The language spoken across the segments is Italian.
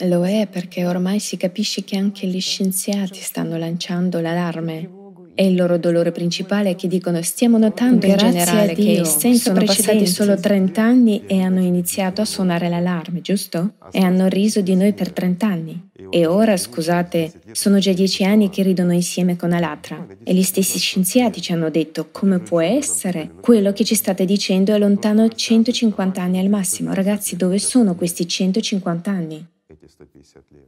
Lo è perché ormai si capisce che anche gli scienziati stanno lanciando l'allarme. È il loro dolore principale che dicono stiamo notando Grazie in generale che Dio, sono passati solo 30 anni e hanno iniziato a suonare l'allarme, giusto? E hanno riso di noi per 30 anni. E ora, scusate, sono già 10 anni che ridono insieme con Alatra. E gli stessi scienziati ci hanno detto come può essere? Quello che ci state dicendo è lontano 150 anni al massimo. Ragazzi, dove sono questi 150 anni?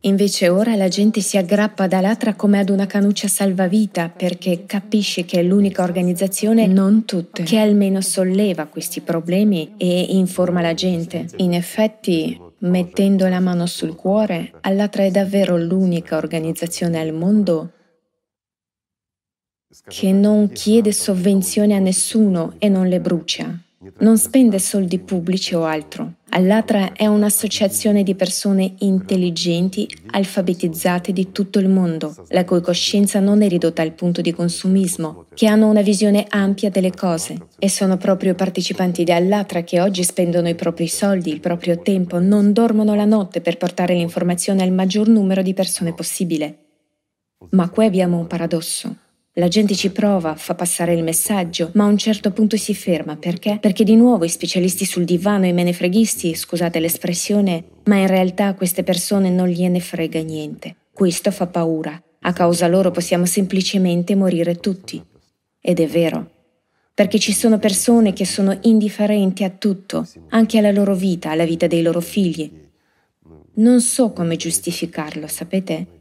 Invece ora la gente si aggrappa ad Alatra come ad una canuccia salvavita perché capisce che è l'unica organizzazione, non tutte, che almeno solleva questi problemi e informa la gente. In effetti, mettendo la mano sul cuore, Alatra è davvero l'unica organizzazione al mondo che non chiede sovvenzioni a nessuno e non le brucia. Non spende soldi pubblici o altro. Allatra è un'associazione di persone intelligenti, alfabetizzate di tutto il mondo, la cui coscienza non è ridotta al punto di consumismo, che hanno una visione ampia delle cose. E sono proprio partecipanti di Allatra che oggi spendono i propri soldi, il proprio tempo, non dormono la notte per portare l'informazione al maggior numero di persone possibile. Ma qui abbiamo un paradosso. La gente ci prova, fa passare il messaggio, ma a un certo punto si ferma. Perché? Perché di nuovo i specialisti sul divano, i menefreghisti, scusate l'espressione, ma in realtà a queste persone non gliene frega niente. Questo fa paura. A causa loro possiamo semplicemente morire tutti. Ed è vero. Perché ci sono persone che sono indifferenti a tutto, anche alla loro vita, alla vita dei loro figli. Non so come giustificarlo, sapete?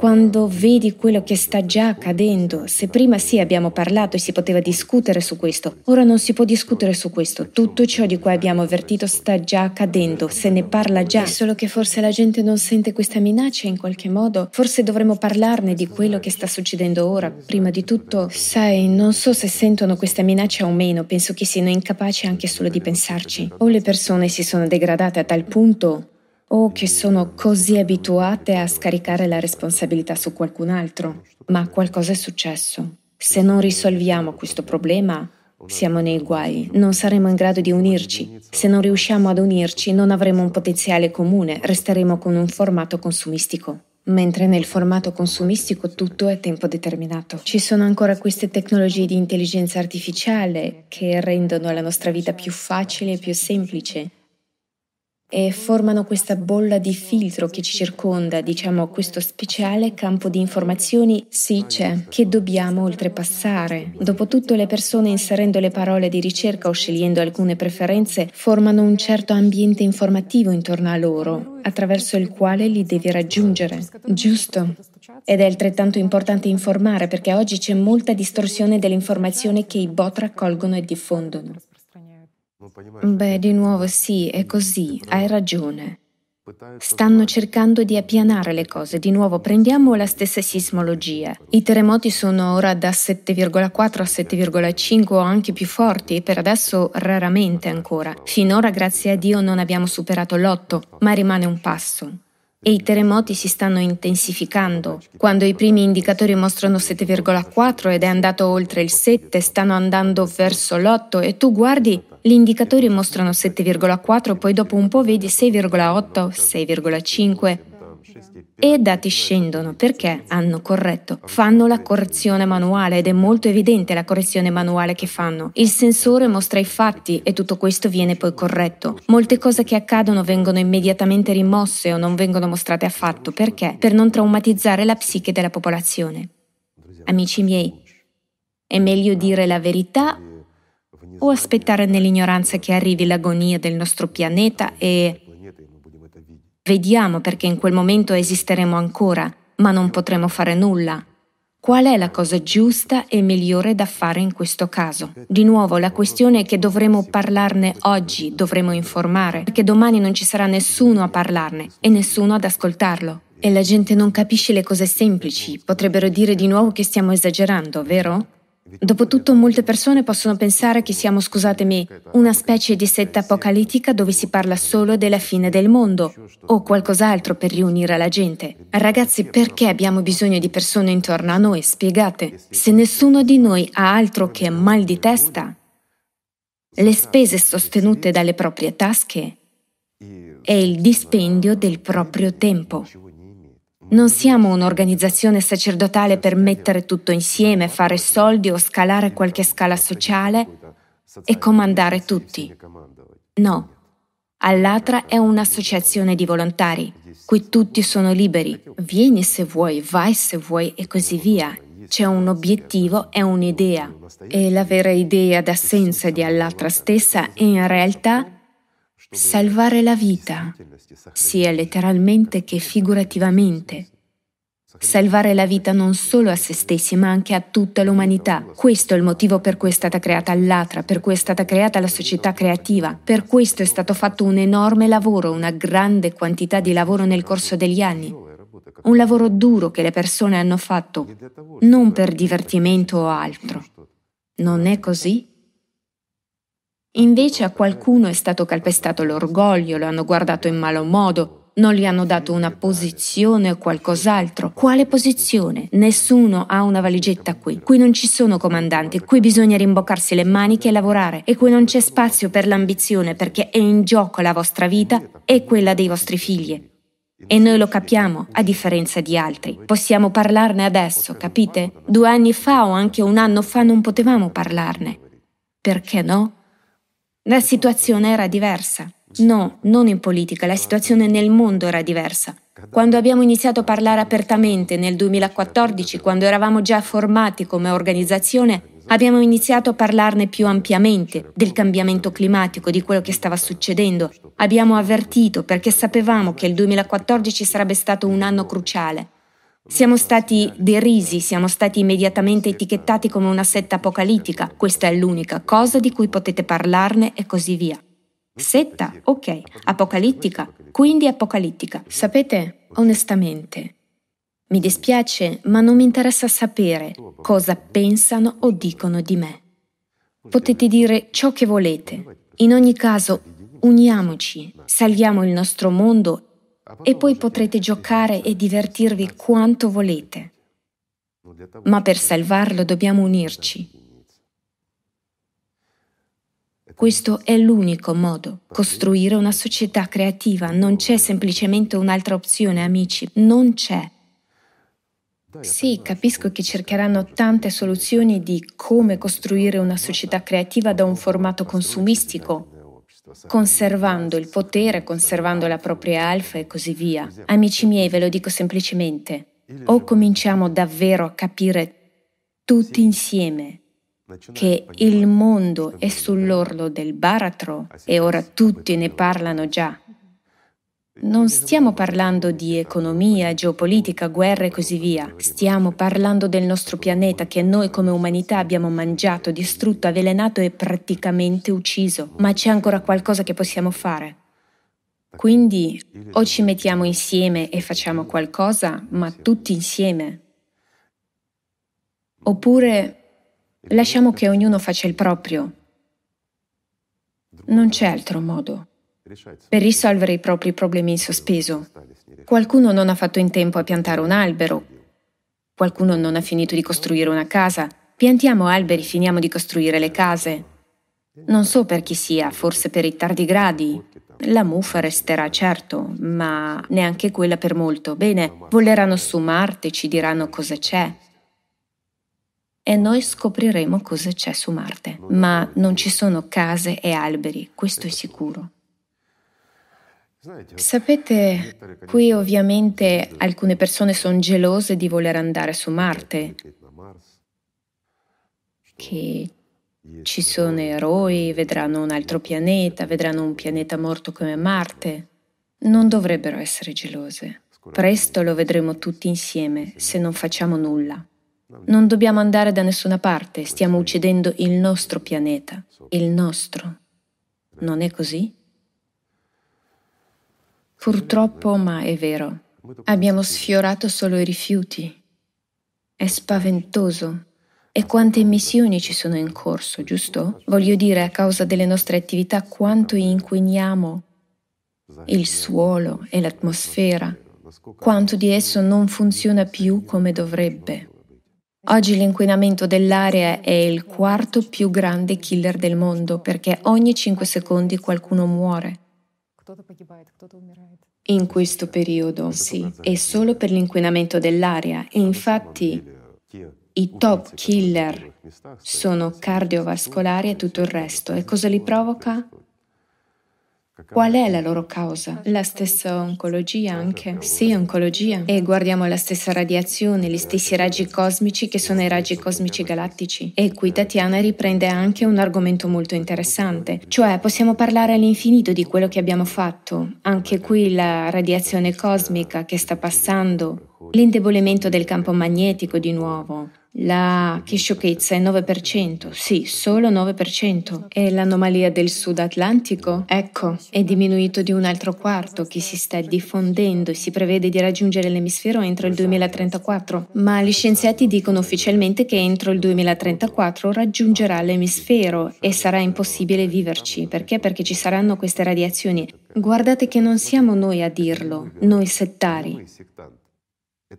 Quando vedi quello che sta già accadendo, se prima sì abbiamo parlato e si poteva discutere su questo, ora non si può discutere su questo. Tutto ciò di cui abbiamo avvertito sta già accadendo, se ne parla già. È solo che forse la gente non sente questa minaccia in qualche modo. Forse dovremmo parlarne di quello che sta succedendo ora. Prima di tutto, sai, non so se sentono questa minaccia o meno, penso che siano incapaci anche solo di pensarci. O le persone si sono degradate a tal punto o che sono così abituate a scaricare la responsabilità su qualcun altro. Ma qualcosa è successo. Se non risolviamo questo problema, siamo nei guai, non saremo in grado di unirci. Se non riusciamo ad unirci, non avremo un potenziale comune, resteremo con un formato consumistico. Mentre nel formato consumistico tutto è tempo determinato. Ci sono ancora queste tecnologie di intelligenza artificiale che rendono la nostra vita più facile e più semplice e formano questa bolla di filtro che ci circonda, diciamo questo speciale campo di informazioni, sì c'è, che dobbiamo oltrepassare. Dopotutto le persone inserendo le parole di ricerca o scegliendo alcune preferenze formano un certo ambiente informativo intorno a loro, attraverso il quale li devi raggiungere. Giusto? Ed è altrettanto importante informare perché oggi c'è molta distorsione dell'informazione che i bot raccolgono e diffondono. Beh, di nuovo sì, è così, hai ragione. Stanno cercando di appianare le cose. Di nuovo, prendiamo la stessa sismologia. I terremoti sono ora da 7,4 a 7,5 o anche più forti e per adesso raramente ancora. Finora, grazie a Dio, non abbiamo superato l'8, ma rimane un passo. E i terremoti si stanno intensificando. Quando i primi indicatori mostrano 7,4 ed è andato oltre il 7, stanno andando verso l'8 e tu guardi gli indicatori mostrano 7,4, poi dopo un po' vedi 6,8, 6,5 e i dati scendono perché hanno corretto. Fanno la correzione manuale ed è molto evidente la correzione manuale che fanno. Il sensore mostra i fatti e tutto questo viene poi corretto. Molte cose che accadono vengono immediatamente rimosse o non vengono mostrate affatto. Perché? Per non traumatizzare la psiche della popolazione. Amici miei, è meglio dire la verità o aspettare nell'ignoranza che arrivi l'agonia del nostro pianeta e vediamo perché in quel momento esisteremo ancora, ma non potremo fare nulla. Qual è la cosa giusta e migliore da fare in questo caso? Di nuovo, la questione è che dovremo parlarne oggi, dovremo informare, perché domani non ci sarà nessuno a parlarne e nessuno ad ascoltarlo. E la gente non capisce le cose semplici, potrebbero dire di nuovo che stiamo esagerando, vero? Dopotutto molte persone possono pensare che siamo, scusatemi, una specie di setta apocalittica dove si parla solo della fine del mondo o qualcos'altro per riunire la gente. Ragazzi, perché abbiamo bisogno di persone intorno a noi? Spiegate. Se nessuno di noi ha altro che mal di testa, le spese sostenute dalle proprie tasche è il dispendio del proprio tempo. Non siamo un'organizzazione sacerdotale per mettere tutto insieme, fare soldi o scalare qualche scala sociale e comandare tutti. No. All'Atra è un'associazione di volontari. Qui tutti sono liberi. Vieni se vuoi, vai se vuoi e così via. C'è un obiettivo e un'idea. E la vera idea d'assenza di All'Atra stessa è in realtà salvare la vita, sia letteralmente che figurativamente. Salvare la vita non solo a se stessi, ma anche a tutta l'umanità. Questo è il motivo per cui è stata creata l'Atra, per cui è stata creata la società creativa. Per questo è stato fatto un enorme lavoro, una grande quantità di lavoro nel corso degli anni. Un lavoro duro che le persone hanno fatto, non per divertimento o altro. Non è così? Invece a qualcuno è stato calpestato l'orgoglio, lo hanno guardato in malo modo, non gli hanno dato una posizione o qualcos'altro. Quale posizione? Nessuno ha una valigetta qui. Qui non ci sono comandanti, qui bisogna rimboccarsi le maniche e lavorare. E qui non c'è spazio per l'ambizione perché è in gioco la vostra vita e quella dei vostri figli. E noi lo capiamo, a differenza di altri. Possiamo parlarne adesso, capite? Due anni fa o anche un anno fa non potevamo parlarne. Perché no? La situazione era diversa. No, non in politica, la situazione nel mondo era diversa. Quando abbiamo iniziato a parlare apertamente nel 2014, quando eravamo già formati come organizzazione, abbiamo iniziato a parlarne più ampiamente del cambiamento climatico, di quello che stava succedendo. Abbiamo avvertito perché sapevamo che il 2014 sarebbe stato un anno cruciale. Siamo stati derisi, siamo stati immediatamente etichettati come una setta apocalittica. Questa è l'unica cosa di cui potete parlarne e così via. Setta, ok, apocalittica, quindi apocalittica. Sapete, onestamente, mi dispiace, ma non mi interessa sapere cosa pensano o dicono di me. Potete dire ciò che volete. In ogni caso, uniamoci, salviamo il nostro mondo e poi potrete giocare e divertirvi quanto volete. Ma per salvarlo dobbiamo unirci. Questo è l'unico modo. Costruire una società creativa non c'è semplicemente un'altra opzione, amici, non c'è. Sì, capisco che cercheranno tante soluzioni di come costruire una società creativa da un formato consumistico conservando il potere, conservando la propria alfa e così via. Amici miei, ve lo dico semplicemente, o cominciamo davvero a capire tutti insieme che il mondo è sull'orlo del baratro e ora tutti ne parlano già, non stiamo parlando di economia, geopolitica, guerra e così via. Stiamo parlando del nostro pianeta che noi come umanità abbiamo mangiato, distrutto, avvelenato e praticamente ucciso. Ma c'è ancora qualcosa che possiamo fare. Quindi o ci mettiamo insieme e facciamo qualcosa, ma tutti insieme. Oppure lasciamo che ognuno faccia il proprio. Non c'è altro modo per risolvere i propri problemi in sospeso. Qualcuno non ha fatto in tempo a piantare un albero, qualcuno non ha finito di costruire una casa. Piantiamo alberi, finiamo di costruire le case. Non so per chi sia, forse per i tardigradi. La muffa resterà certo, ma neanche quella per molto. Bene, voleranno su Marte, ci diranno cosa c'è. E noi scopriremo cosa c'è su Marte. Ma non ci sono case e alberi, questo è sicuro. Sapete, qui ovviamente alcune persone sono gelose di voler andare su Marte, che ci sono eroi, vedranno un altro pianeta, vedranno un pianeta morto come Marte. Non dovrebbero essere gelose. Presto lo vedremo tutti insieme se non facciamo nulla. Non dobbiamo andare da nessuna parte, stiamo uccidendo il nostro pianeta, il nostro. Non è così? Purtroppo, ma è vero, abbiamo sfiorato solo i rifiuti. È spaventoso. E quante emissioni ci sono in corso, giusto? Voglio dire, a causa delle nostre attività, quanto inquiniamo il suolo e l'atmosfera, quanto di esso non funziona più come dovrebbe. Oggi l'inquinamento dell'aria è il quarto più grande killer del mondo perché ogni 5 secondi qualcuno muore. In questo periodo, sì, è solo per l'inquinamento dell'aria e infatti i top killer sono cardiovascolari e tutto il resto. E cosa li provoca? Qual è la loro causa? La stessa oncologia anche? Sì, oncologia. E guardiamo la stessa radiazione, gli stessi raggi cosmici che sono i raggi cosmici galattici. E qui Tatiana riprende anche un argomento molto interessante, cioè possiamo parlare all'infinito di quello che abbiamo fatto. Anche qui la radiazione cosmica che sta passando, l'indebolimento del campo magnetico di nuovo, la che sciocchezza è 9%, sì, solo 9%. E l'anomalia del Sud Atlantico? Ecco, è diminuito di un altro quarto che si sta diffondendo e si prevede di raggiungere l'emisfero entro il 2034, ma gli scienziati dicono ufficialmente che entro il 2034 raggiungerà l'emisfero e sarà impossibile viverci. Perché? Perché ci saranno queste radiazioni. Guardate che non siamo noi a dirlo, noi settari.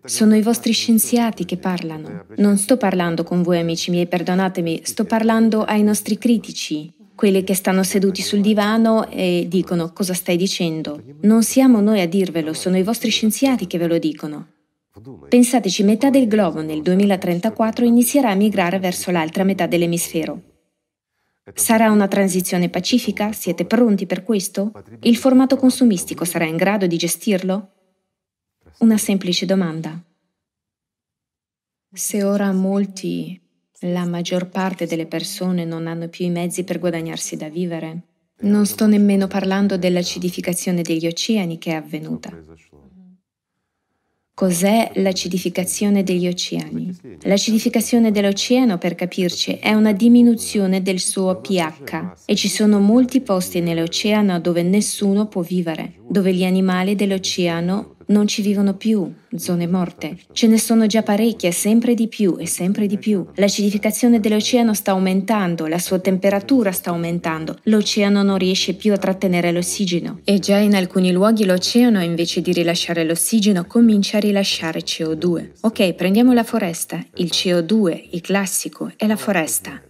Sono i vostri scienziati che parlano. Non sto parlando con voi amici miei, perdonatemi, sto parlando ai nostri critici, quelli che stanno seduti sul divano e dicono cosa stai dicendo. Non siamo noi a dirvelo, sono i vostri scienziati che ve lo dicono. Pensateci, metà del globo nel 2034 inizierà a migrare verso l'altra metà dell'emisfero. Sarà una transizione pacifica? Siete pronti per questo? Il formato consumistico sarà in grado di gestirlo? Una semplice domanda. Se ora molti, la maggior parte delle persone non hanno più i mezzi per guadagnarsi da vivere, non sto nemmeno parlando dell'acidificazione degli oceani che è avvenuta. Cos'è l'acidificazione degli oceani? L'acidificazione dell'oceano, per capirci, è una diminuzione del suo pH e ci sono molti posti nell'oceano dove nessuno può vivere, dove gli animali dell'oceano non ci vivono più zone morte. Ce ne sono già parecchie, sempre di più e sempre di più. L'acidificazione dell'oceano sta aumentando, la sua temperatura sta aumentando, l'oceano non riesce più a trattenere l'ossigeno. E già in alcuni luoghi l'oceano, invece di rilasciare l'ossigeno, comincia a rilasciare CO2. Ok, prendiamo la foresta. Il CO2, il classico, è la foresta.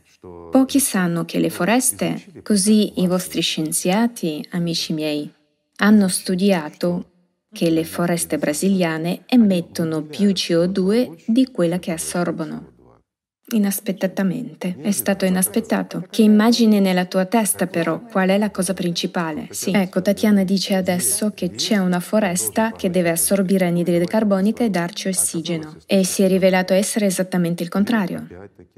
Pochi sanno che le foreste, così i vostri scienziati, amici miei, hanno studiato che le foreste brasiliane emettono più CO2 di quella che assorbono. Inaspettatamente. È stato inaspettato. Che immagini nella tua testa però? Qual è la cosa principale? Sì. Ecco, Tatiana dice adesso che c'è una foresta che deve assorbire anidride carbonica e darci ossigeno. E si è rivelato essere esattamente il contrario.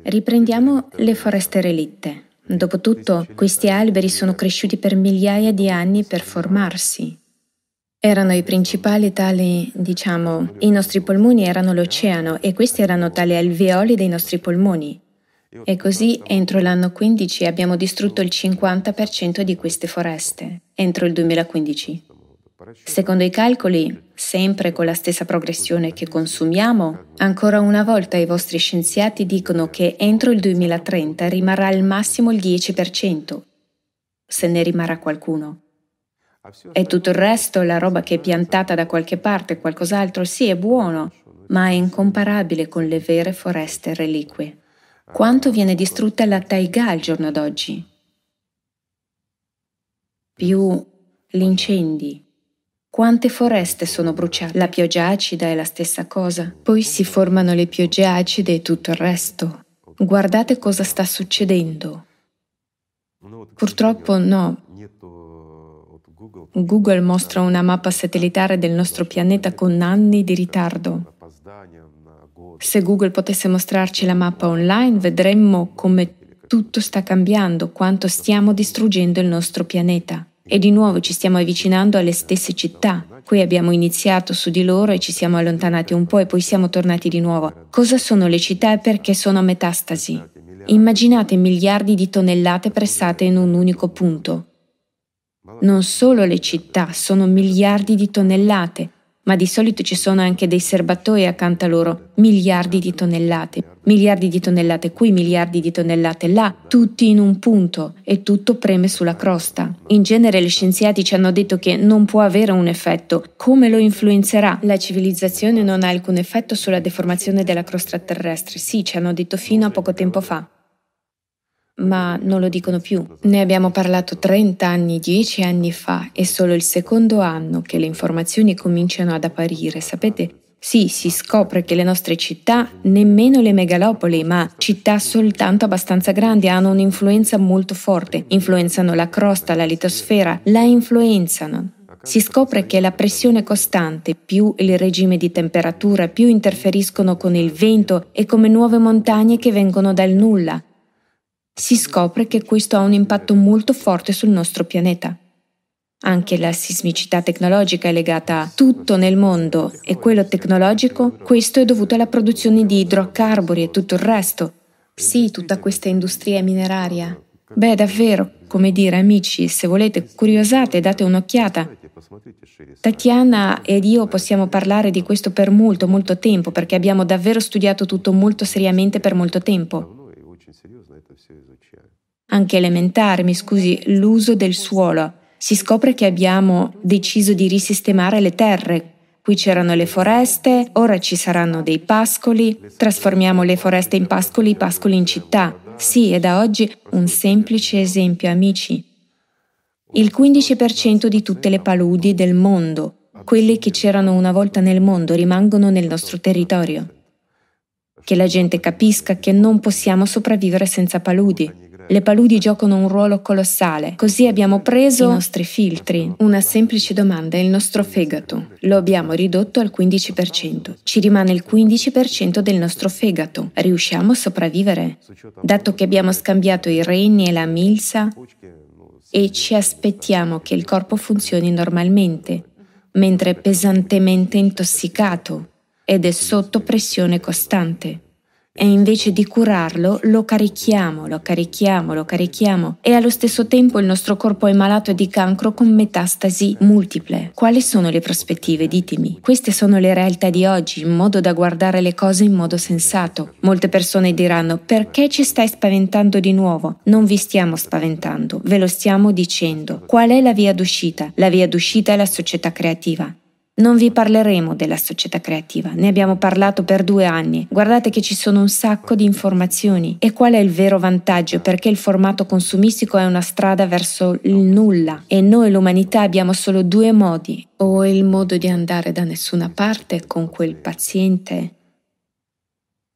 Riprendiamo le foreste relitte. Dopotutto, questi alberi sono cresciuti per migliaia di anni per formarsi, erano i principali tali, diciamo, i nostri polmoni erano l'oceano e questi erano tali alveoli dei nostri polmoni. E così entro l'anno 15 abbiamo distrutto il 50% di queste foreste, entro il 2015. Secondo i calcoli, sempre con la stessa progressione che consumiamo, ancora una volta i vostri scienziati dicono che entro il 2030 rimarrà al massimo il 10%, se ne rimarrà qualcuno. E tutto il resto, la roba che è piantata da qualche parte, qualcos'altro, sì, è buono, ma è incomparabile con le vere foreste reliquie. Quanto viene distrutta la taiga al giorno d'oggi? Più gli incendi. Quante foreste sono bruciate? La pioggia acida è la stessa cosa. Poi si formano le piogge acide e tutto il resto. Guardate cosa sta succedendo. Purtroppo no, Google mostra una mappa satellitare del nostro pianeta con anni di ritardo. Se Google potesse mostrarci la mappa online, vedremmo come tutto sta cambiando, quanto stiamo distruggendo il nostro pianeta. E di nuovo ci stiamo avvicinando alle stesse città. Qui abbiamo iniziato su di loro e ci siamo allontanati un po' e poi siamo tornati di nuovo. Cosa sono le città e perché sono metastasi? Immaginate miliardi di tonnellate pressate in un unico punto. Non solo le città, sono miliardi di tonnellate, ma di solito ci sono anche dei serbatoi accanto a loro, miliardi di tonnellate, miliardi di tonnellate qui, miliardi di tonnellate là, tutti in un punto e tutto preme sulla crosta. In genere gli scienziati ci hanno detto che non può avere un effetto. Come lo influenzerà? La civilizzazione non ha alcun effetto sulla deformazione della crosta terrestre. Sì, ci hanno detto fino a poco tempo fa. Ma non lo dicono più. Ne abbiamo parlato 30 anni, 10 anni fa, è solo il secondo anno che le informazioni cominciano ad apparire, sapete? Sì, si scopre che le nostre città, nemmeno le megalopoli, ma città soltanto abbastanza grandi, hanno un'influenza molto forte. Influenzano la crosta, la litosfera, la influenzano. Si scopre che la pressione costante, più il regime di temperatura, più interferiscono con il vento e come nuove montagne che vengono dal nulla. Si scopre che questo ha un impatto molto forte sul nostro pianeta. Anche la sismicità tecnologica è legata a tutto nel mondo e quello tecnologico, questo è dovuto alla produzione di idrocarburi e tutto il resto. Sì, tutta questa industria mineraria. Beh, davvero, come dire, amici, se volete curiosate, date un'occhiata. Tatiana ed io possiamo parlare di questo per molto, molto tempo, perché abbiamo davvero studiato tutto molto seriamente per molto tempo. Anche elementare, mi scusi, l'uso del suolo. Si scopre che abbiamo deciso di risistemare le terre. Qui c'erano le foreste, ora ci saranno dei pascoli, trasformiamo le foreste in pascoli, i pascoli in città. Sì, è da oggi un semplice esempio, amici. Il 15% di tutte le paludi del mondo, quelle che c'erano una volta nel mondo, rimangono nel nostro territorio. Che la gente capisca che non possiamo sopravvivere senza paludi. Le paludi giocano un ruolo colossale, così abbiamo preso i nostri filtri. Una semplice domanda, il nostro fegato. Lo abbiamo ridotto al 15%. Ci rimane il 15% del nostro fegato. Riusciamo a sopravvivere? Dato che abbiamo scambiato i reni e la milza, e ci aspettiamo che il corpo funzioni normalmente, mentre è pesantemente intossicato ed è sotto pressione costante e invece di curarlo lo carichiamo, lo carichiamo, lo carichiamo e allo stesso tempo il nostro corpo è malato di cancro con metastasi multiple. Quali sono le prospettive? Ditemi. Queste sono le realtà di oggi, in modo da guardare le cose in modo sensato. Molte persone diranno perché ci stai spaventando di nuovo? Non vi stiamo spaventando, ve lo stiamo dicendo. Qual è la via d'uscita? La via d'uscita è la società creativa. Non vi parleremo della società creativa, ne abbiamo parlato per due anni. Guardate che ci sono un sacco di informazioni. E qual è il vero vantaggio? Perché il formato consumistico è una strada verso il nulla e noi l'umanità abbiamo solo due modi. O il modo di andare da nessuna parte con quel paziente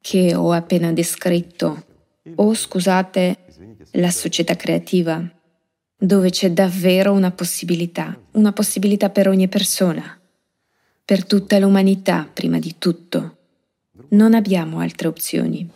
che ho appena descritto, o scusate, la società creativa, dove c'è davvero una possibilità, una possibilità per ogni persona per tutta l'umanità prima di tutto. Non abbiamo altre opzioni.